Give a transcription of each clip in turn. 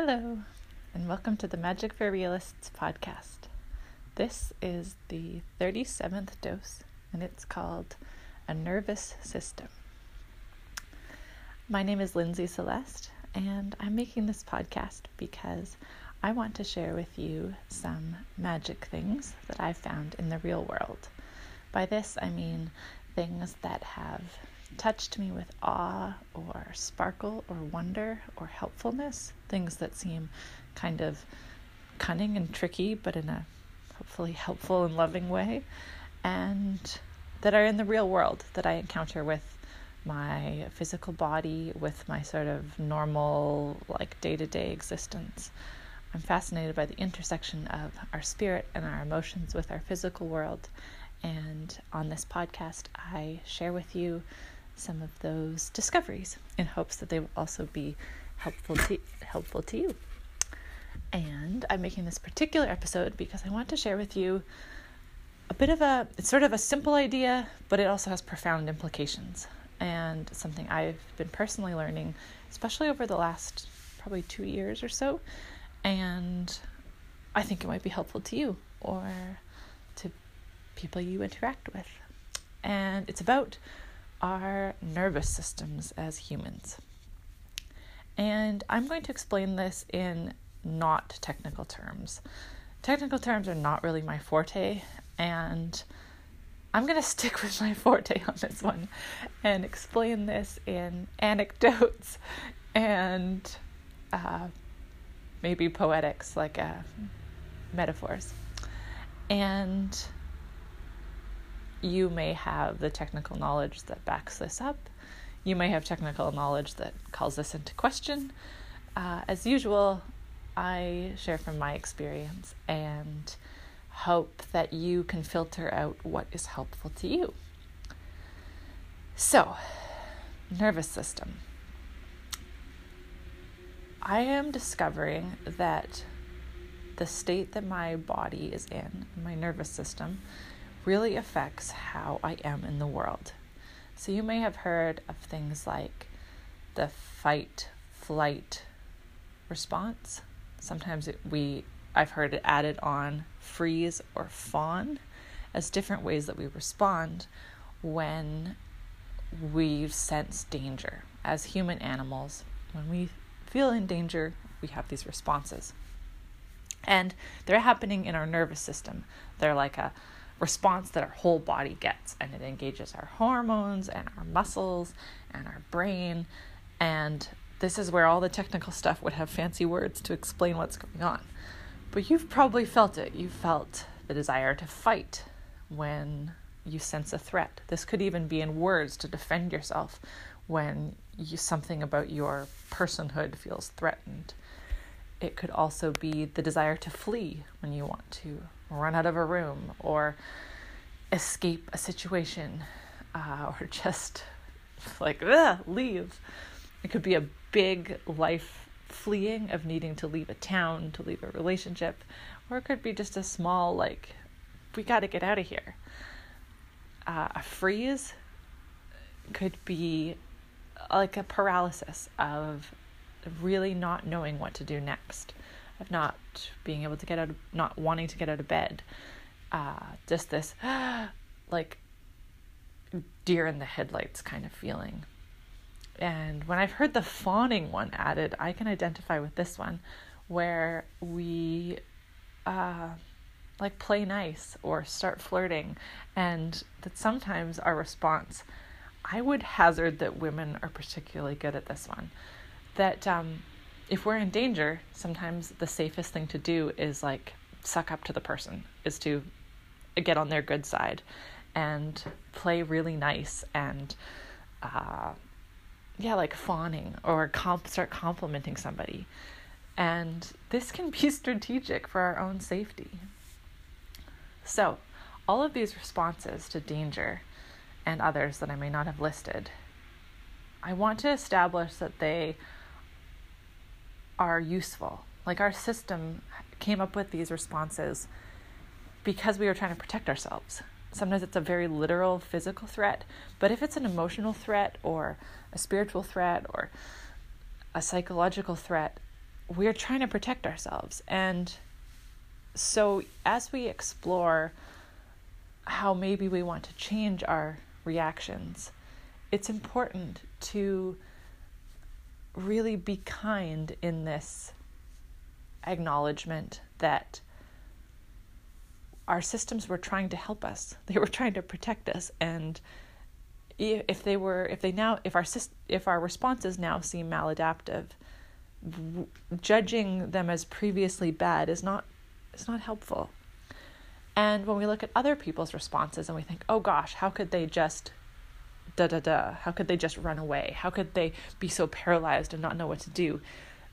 Hello, and welcome to the Magic for Realists podcast. This is the 37th dose, and it's called A Nervous System. My name is Lindsay Celeste, and I'm making this podcast because I want to share with you some magic things that I've found in the real world. By this, I mean things that have touched me with awe or sparkle or wonder or helpfulness, things that seem kind of cunning and tricky, but in a hopefully helpful and loving way, and that are in the real world that I encounter with my physical body, with my sort of normal, like day to day existence. I'm fascinated by the intersection of our spirit and our emotions with our physical world. And on this podcast, I share with you some of those discoveries in hopes that they will also be helpful to helpful to you. And I'm making this particular episode because I want to share with you a bit of a it's sort of a simple idea, but it also has profound implications and something I've been personally learning, especially over the last probably 2 years or so, and I think it might be helpful to you or to people you interact with. And it's about our nervous systems as humans. And I'm going to explain this in not technical terms. Technical terms are not really my forte, and I'm going to stick with my forte on this one and explain this in anecdotes and uh, maybe poetics, like uh, metaphors. And you may have the technical knowledge that backs this up. You may have technical knowledge that calls this into question. Uh, as usual, I share from my experience and hope that you can filter out what is helpful to you. So, nervous system. I am discovering that the state that my body is in, my nervous system, really affects how I am in the world. So you may have heard of things like the fight flight response. Sometimes it, we I've heard it added on freeze or fawn as different ways that we respond when we sense danger. As human animals, when we feel in danger, we have these responses. And they're happening in our nervous system. They're like a response that our whole body gets and it engages our hormones and our muscles and our brain. And this is where all the technical stuff would have fancy words to explain what's going on. But you've probably felt it. You've felt the desire to fight when you sense a threat. This could even be in words to defend yourself when you, something about your personhood feels threatened. It could also be the desire to flee when you want to run out of a room or escape a situation uh, or just like leave. It could be a big life fleeing of needing to leave a town, to leave a relationship, or it could be just a small, like, we got to get out of here. Uh, a freeze could be like a paralysis of really not knowing what to do next of not being able to get out of not wanting to get out of bed uh, just this like deer in the headlights kind of feeling. And when i've heard the fawning one added i can identify with this one where we uh, like play nice or start flirting and that sometimes our response i would hazard that women are particularly good at this one that um, if we're in danger, sometimes the safest thing to do is like suck up to the person, is to get on their good side and play really nice and uh, yeah, like fawning or comp- start complimenting somebody. And this can be strategic for our own safety. So, all of these responses to danger and others that I may not have listed, I want to establish that they are useful. Like our system came up with these responses because we were trying to protect ourselves. Sometimes it's a very literal physical threat, but if it's an emotional threat or a spiritual threat or a psychological threat, we're trying to protect ourselves. And so, as we explore how maybe we want to change our reactions, it's important to really be kind in this acknowledgement that our systems were trying to help us. They were trying to protect us and if they were if they now if our if our responses now seem maladaptive judging them as previously bad is not is not helpful. And when we look at other people's responses and we think, "Oh gosh, how could they just da da da? How could they just run away? How could they be so paralyzed and not know what to do?"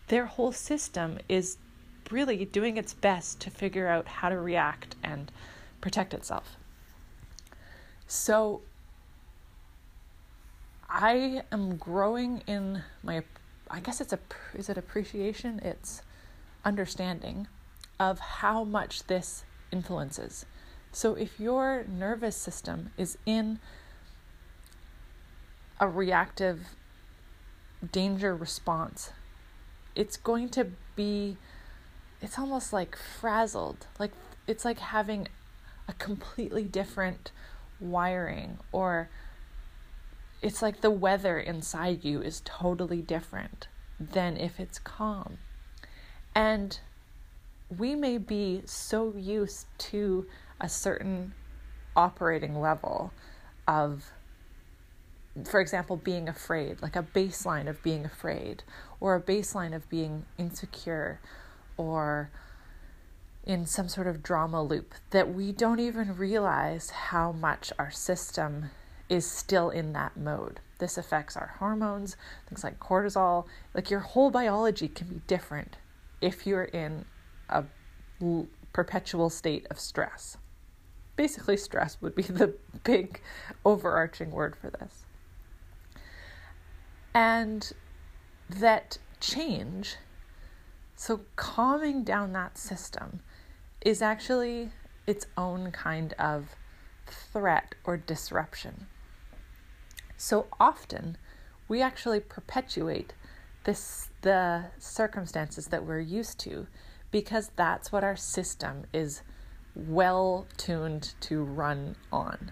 Their whole system is really doing its best to figure out how to react and protect itself. So I am growing in my I guess it's a is it appreciation? It's understanding of how much this influences. So if your nervous system is in a reactive danger response, it's going to be it's almost like frazzled. Like it's like having a completely different wiring or it's like the weather inside you is totally different than if it's calm. And we may be so used to a certain operating level of, for example, being afraid, like a baseline of being afraid, or a baseline of being insecure, or in some sort of drama loop, that we don't even realize how much our system is still in that mode. This affects our hormones, things like cortisol. Like your whole biology can be different if you're in a perpetual state of stress. Basically, stress would be the big overarching word for this. And that change, so calming down that system, is actually its own kind of threat or disruption. So often, we actually perpetuate this the circumstances that we're used to because that's what our system is well tuned to run on.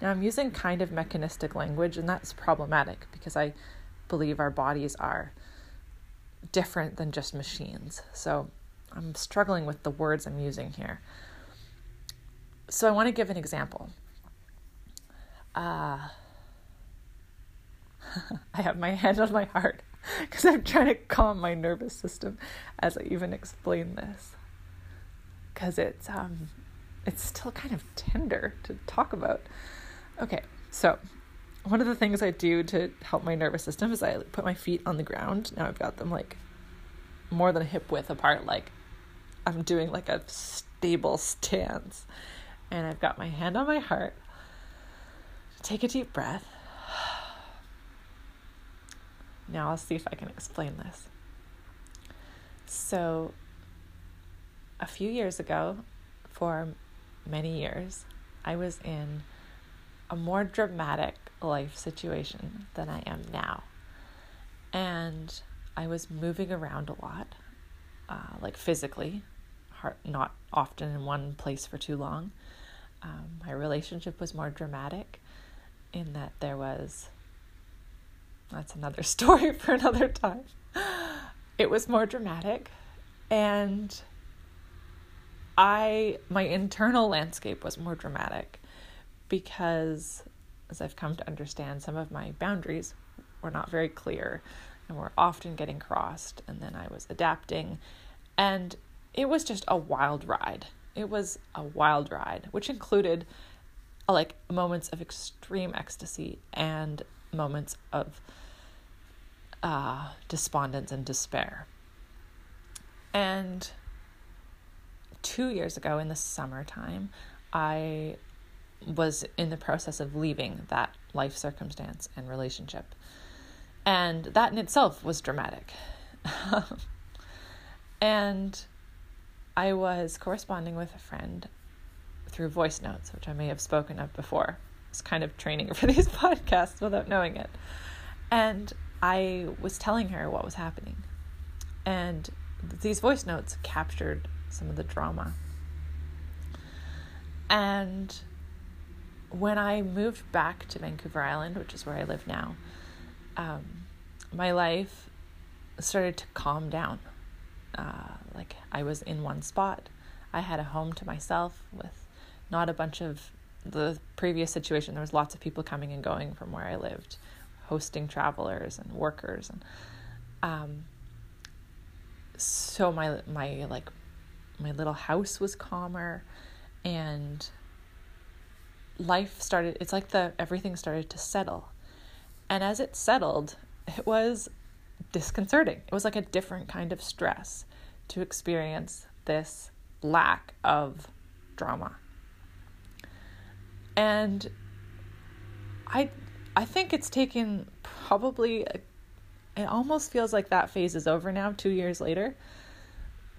Now, I'm using kind of mechanistic language, and that's problematic because I believe our bodies are different than just machines. So I'm struggling with the words I'm using here. So I want to give an example. Uh, I have my hand on my heart because I'm trying to calm my nervous system as I even explain this. Because it's um, it's still kind of tender to talk about. Okay, so one of the things I do to help my nervous system is I put my feet on the ground. Now I've got them like more than a hip width apart, like I'm doing like a stable stance. And I've got my hand on my heart. Take a deep breath. Now I'll see if I can explain this. So, a few years ago, for many years, I was in a more dramatic life situation than I am now. And I was moving around a lot, uh, like physically, not often in one place for too long. Um, my relationship was more dramatic in that there was that's another story for another time. It was more dramatic and I my internal landscape was more dramatic because as I've come to understand some of my boundaries were not very clear and were often getting crossed and then I was adapting and it was just a wild ride. It was a wild ride which included like moments of extreme ecstasy and moments of uh, despondence and despair. And two years ago in the summertime, I was in the process of leaving that life circumstance and relationship. And that in itself was dramatic. and I was corresponding with a friend through voice notes, which I may have spoken of before. It's kind of training for these podcasts without knowing it. And I was telling her what was happening. And these voice notes captured some of the drama. And when I moved back to Vancouver Island, which is where I live now, um, my life started to calm down. Uh, like I was in one spot. I had a home to myself with not a bunch of the previous situation. There was lots of people coming and going from where I lived, hosting travelers and workers, and um, so my my like my little house was calmer, and life started. It's like the everything started to settle, and as it settled, it was disconcerting. It was like a different kind of stress to experience this lack of drama. And I I think it's taken probably a, it almost feels like that phase is over now 2 years later.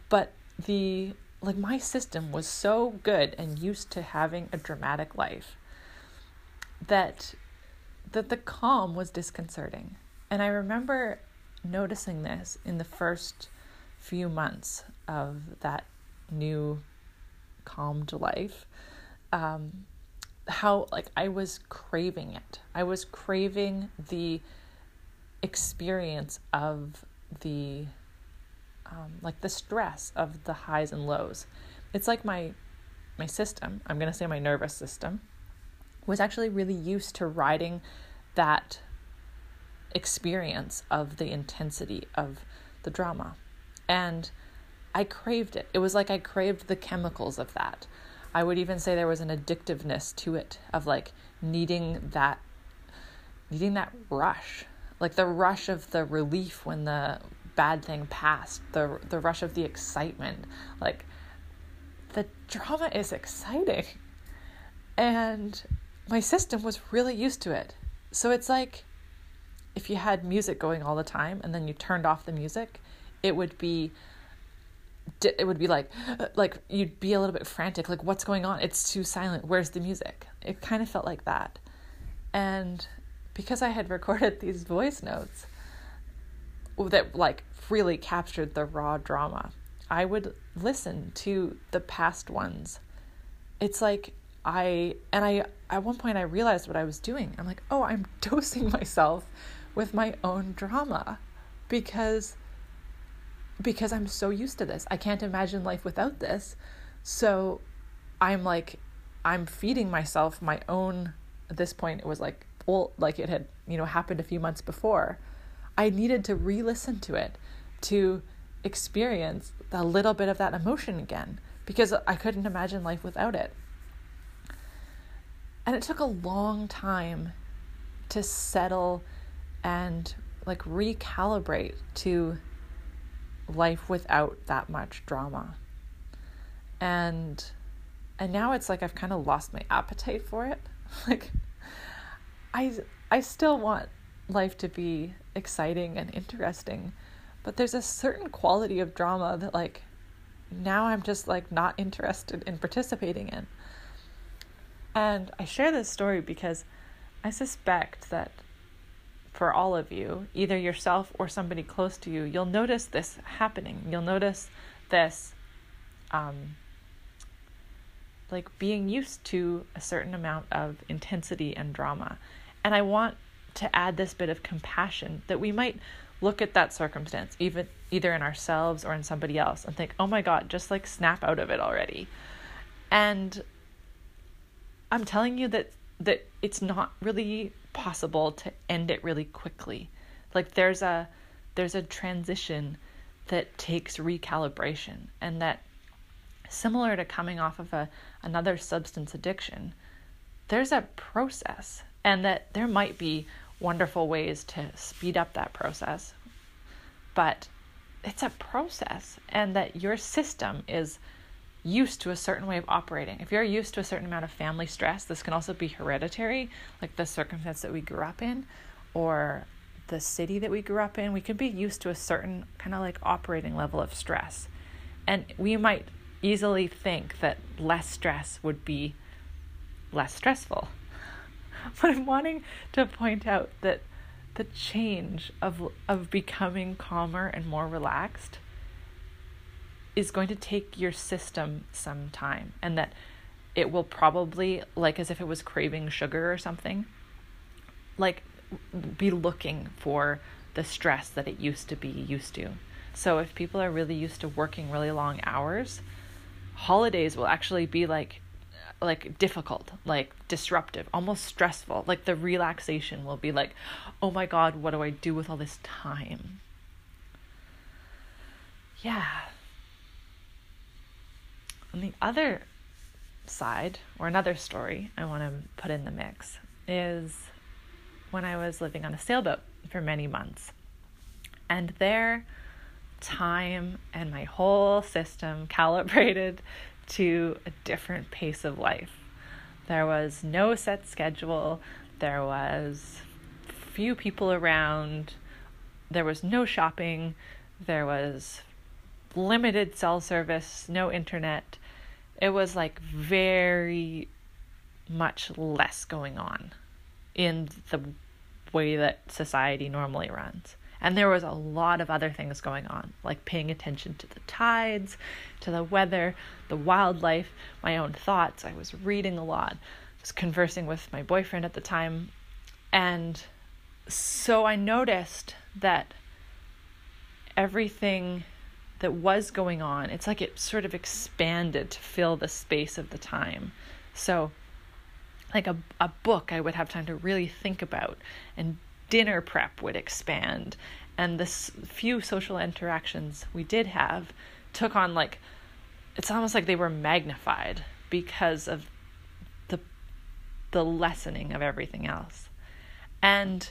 But the like my system was so good and used to having a dramatic life that that the calm was disconcerting. And I remember noticing this in the first few months of that new calmed life. Um, how like I was craving it. I was craving the experience of the um, like the stress of the highs and lows. It's like my my system, I'm going to say my nervous system was actually really used to riding that experience of the intensity of the drama. And I craved it. It was like I craved the chemicals of that. I would even say there was an addictiveness to it of like needing that needing that rush. Like the rush of the relief when the bad thing passed, the the rush of the excitement. Like the drama is exciting. And my system was really used to it. So it's like if you had music going all the time and then you turned off the music, it would be it would be like uh, like you'd be a little bit frantic like what's going on it's too silent where's the music it kind of felt like that and because i had recorded these voice notes that like really captured the raw drama i would listen to the past ones it's like i and i at one point i realized what i was doing i'm like oh i'm dosing myself with my own drama because because I'm so used to this. I can't imagine life without this. So I'm like I'm feeding myself my own at this point it was like well like it had, you know, happened a few months before. I needed to re-listen to it to experience a little bit of that emotion again because I couldn't imagine life without it. And it took a long time to settle and like recalibrate to life without that much drama. And and now it's like I've kind of lost my appetite for it. like I I still want life to be exciting and interesting, but there's a certain quality of drama that like now I'm just like not interested in participating in. And I share this story because I suspect that for all of you, either yourself or somebody close to you, you'll notice this happening. You'll notice this um, like being used to a certain amount of intensity and drama. And I want to add this bit of compassion that we might look at that circumstance, even either in ourselves or in somebody else, and think, oh my God, just like snap out of it already. And I'm telling you that that it's not really possible to end it really quickly. Like there's a there's a transition that takes recalibration and that similar to coming off of a another substance addiction, there's a process and that there might be wonderful ways to speed up that process. But it's a process and that your system is used to a certain way of operating. If you're used to a certain amount of family stress, this can also be hereditary, like the circumstance that we grew up in or the city that we grew up in. We could be used to a certain kind of like operating level of stress. And we might easily think that less stress would be less stressful. But I'm wanting to point out that the change of of becoming calmer and more relaxed is going to take your system some time and that it will probably like as if it was craving sugar or something like be looking for the stress that it used to be used to. So if people are really used to working really long hours holidays will actually be like like difficult like disruptive almost stressful. Like the relaxation will be like oh my god what do i do with all this time? Yeah. On the other side, or another story I want to put in the mix, is when I was living on a sailboat for many months. And there, time and my whole system calibrated to a different pace of life. There was no set schedule, there was few people around, there was no shopping, there was limited cell service, no internet it was like very much less going on in the way that society normally runs. And there was a lot of other things going on, like paying attention to the tides, to the weather, the wildlife, my own thoughts. I was reading a lot, I was conversing with my boyfriend at the time. And so I noticed that everything that was going on. It's like it sort of expanded to fill the space of the time. So, like a, a book, I would have time to really think about, and dinner prep would expand. And the few social interactions we did have took on like, it's almost like they were magnified because of the the lessening of everything else. And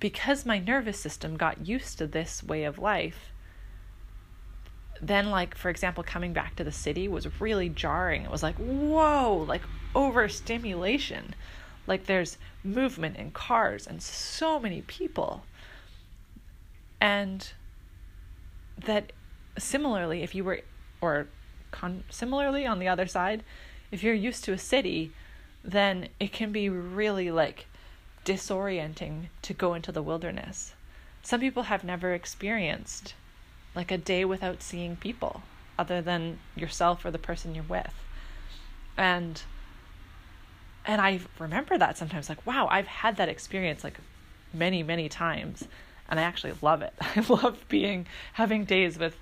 because my nervous system got used to this way of life, then like for example coming back to the city was really jarring it was like whoa like overstimulation like there's movement and cars and so many people and that similarly if you were or con- similarly on the other side if you're used to a city then it can be really like disorienting to go into the wilderness some people have never experienced like a day without seeing people other than yourself or the person you're with. And and I remember that sometimes like wow, I've had that experience like many many times and I actually love it. I love being having days with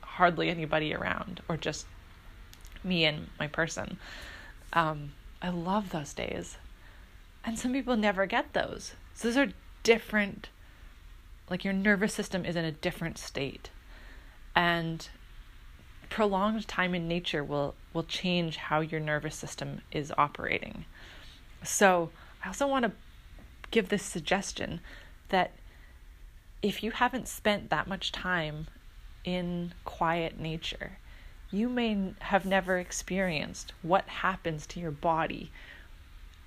hardly anybody around or just me and my person. Um, I love those days. And some people never get those. So those are different like your nervous system is in a different state and prolonged time in nature will will change how your nervous system is operating. So, I also want to give this suggestion that if you haven't spent that much time in quiet nature, you may have never experienced what happens to your body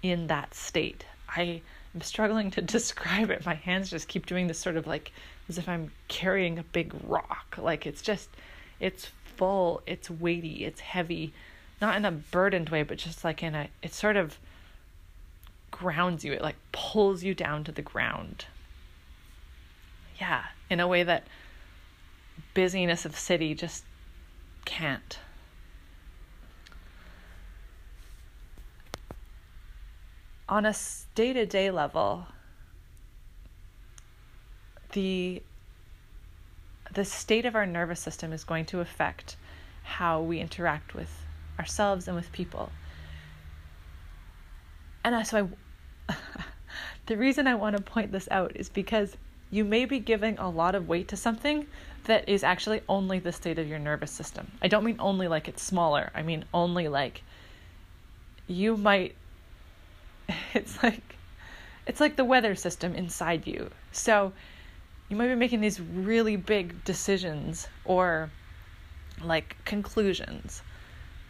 in that state. I am struggling to describe it. My hands just keep doing this sort of like as if I'm carrying a big rock. Like it's just, it's full, it's weighty, it's heavy, not in a burdened way, but just like in a, it sort of grounds you, it like pulls you down to the ground. Yeah, in a way that busyness of city just can't. On a day to day level, the the state of our nervous system is going to affect how we interact with ourselves and with people. And so I the reason I want to point this out is because you may be giving a lot of weight to something that is actually only the state of your nervous system. I don't mean only like it's smaller. I mean only like you might it's like it's like the weather system inside you. So you might be making these really big decisions or like conclusions.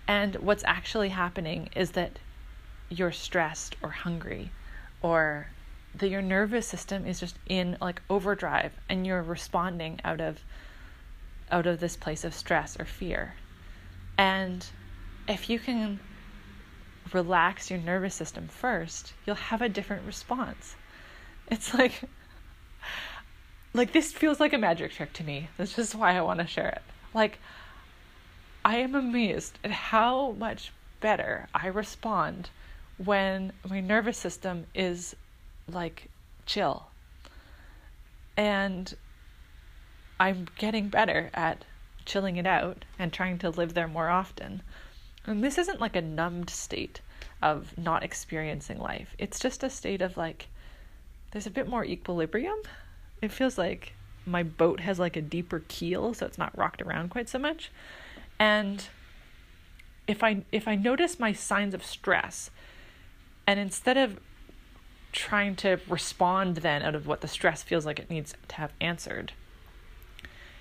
And what's actually happening is that you're stressed or hungry or that your nervous system is just in like overdrive and you're responding out of out of this place of stress or fear. And if you can relax your nervous system first, you'll have a different response. It's like like this feels like a magic trick to me. That's just why I want to share it. Like I am amazed at how much better I respond when my nervous system is like chill. And I'm getting better at chilling it out and trying to live there more often. And this isn't like a numbed state of not experiencing life. It's just a state of like, there's a bit more equilibrium. It feels like my boat has like a deeper keel, so it's not rocked around quite so much. And if I if I notice my signs of stress, and instead of trying to respond then out of what the stress feels like it needs to have answered,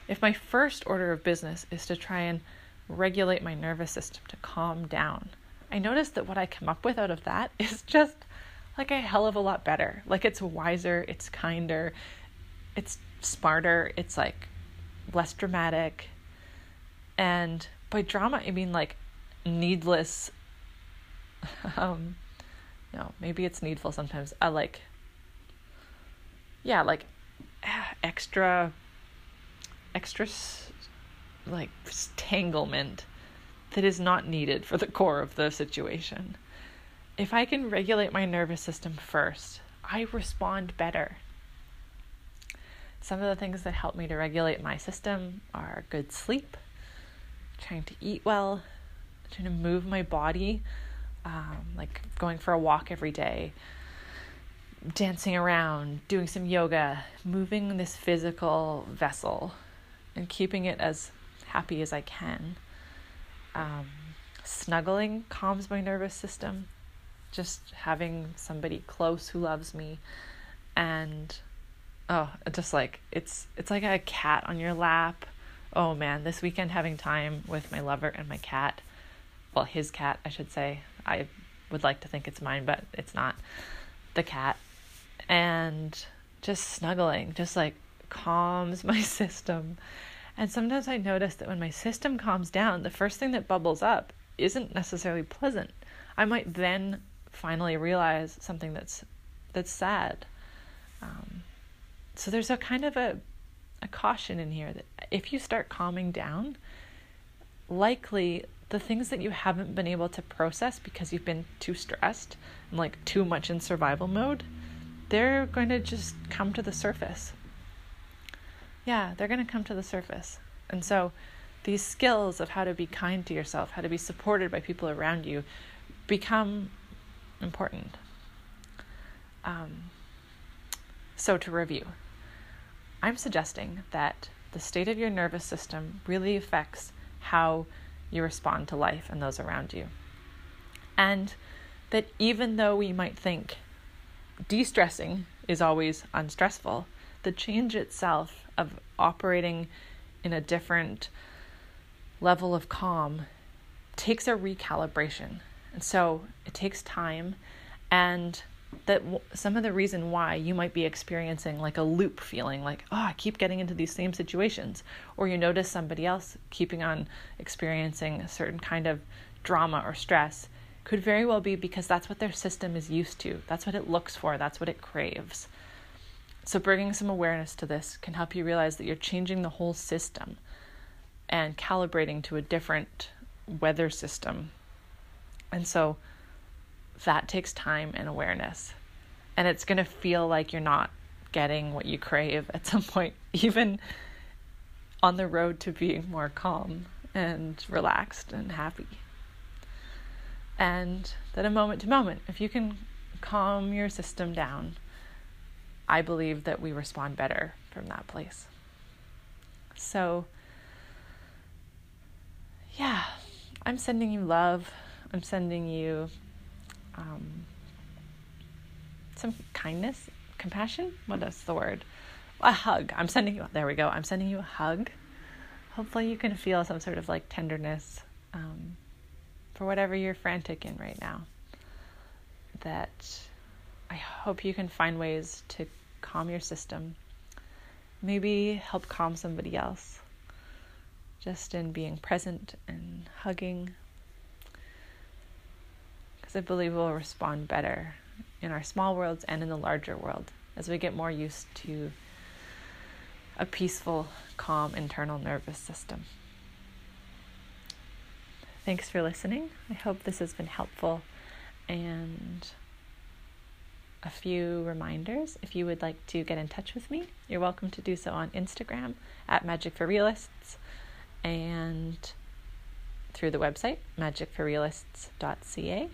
if my first order of business is to try and regulate my nervous system to calm down, I notice that what I come up with out of that is just like a hell of a lot better. Like it's wiser, it's kinder, it's smarter, it's like less dramatic. And by drama, I mean like needless. um, no, maybe it's needful sometimes. I like, yeah, like extra, extra, like tanglement that is not needed for the core of the situation. If I can regulate my nervous system first, I respond better. Some of the things that help me to regulate my system are good sleep, trying to eat well, trying to move my body, um, like going for a walk every day, dancing around, doing some yoga, moving this physical vessel and keeping it as happy as I can. Um, snuggling calms my nervous system. Just having somebody close who loves me and oh, just like it's it's like a cat on your lap. Oh man, this weekend having time with my lover and my cat. Well, his cat, I should say. I would like to think it's mine, but it's not. The cat. And just snuggling, just like calms my system. And sometimes I notice that when my system calms down, the first thing that bubbles up isn't necessarily pleasant. I might then finally realize something that's that's sad. Um, so there's a kind of a a caution in here that if you start calming down, likely the things that you haven't been able to process because you've been too stressed and like too much in survival mode, they're going to just come to the surface. Yeah, they're going to come to the surface. And so these skills of how to be kind to yourself, how to be supported by people around you, become important. Um, so, to review, I'm suggesting that the state of your nervous system really affects how you respond to life and those around you. And that even though we might think de stressing is always unstressful, the change itself of operating in a different level of calm takes a recalibration. And so it takes time and that w- some of the reason why you might be experiencing like a loop feeling like oh i keep getting into these same situations. Or you notice somebody else keeping on experiencing a certain kind of drama or stress could very well be because that's what their system is used to. That's what it looks for. That's what it craves. So bringing some awareness to this can help you realize that you're changing the whole system and calibrating to a different weather system. And so that takes time and awareness. And it's going to feel like you're not getting what you crave at some point, even on the road to being more calm and relaxed and happy. And that a moment to moment, if you can calm your system down, I believe that we respond better from that place. So, yeah, I'm sending you love. I'm sending you um, some kindness, compassion. What is the word? A hug. I'm sending you. There we go. I'm sending you a hug. Hopefully, you can feel some sort of like tenderness um, for whatever you're frantic in right now. That I hope you can find ways to calm your system. Maybe help calm somebody else. Just in being present and hugging I believe we'll respond better in our small worlds and in the larger world as we get more used to a peaceful, calm internal nervous system. Thanks for listening. I hope this has been helpful. And a few reminders if you would like to get in touch with me, you're welcome to do so on Instagram at Magic for Realists and through the website magicforrealists.ca.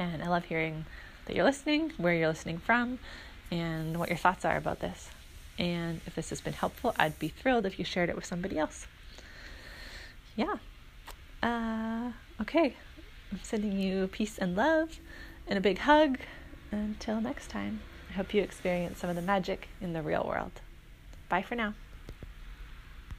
And I love hearing that you're listening, where you're listening from, and what your thoughts are about this. And if this has been helpful, I'd be thrilled if you shared it with somebody else. Yeah. Uh, okay. I'm sending you peace and love and a big hug. Until next time, I hope you experience some of the magic in the real world. Bye for now.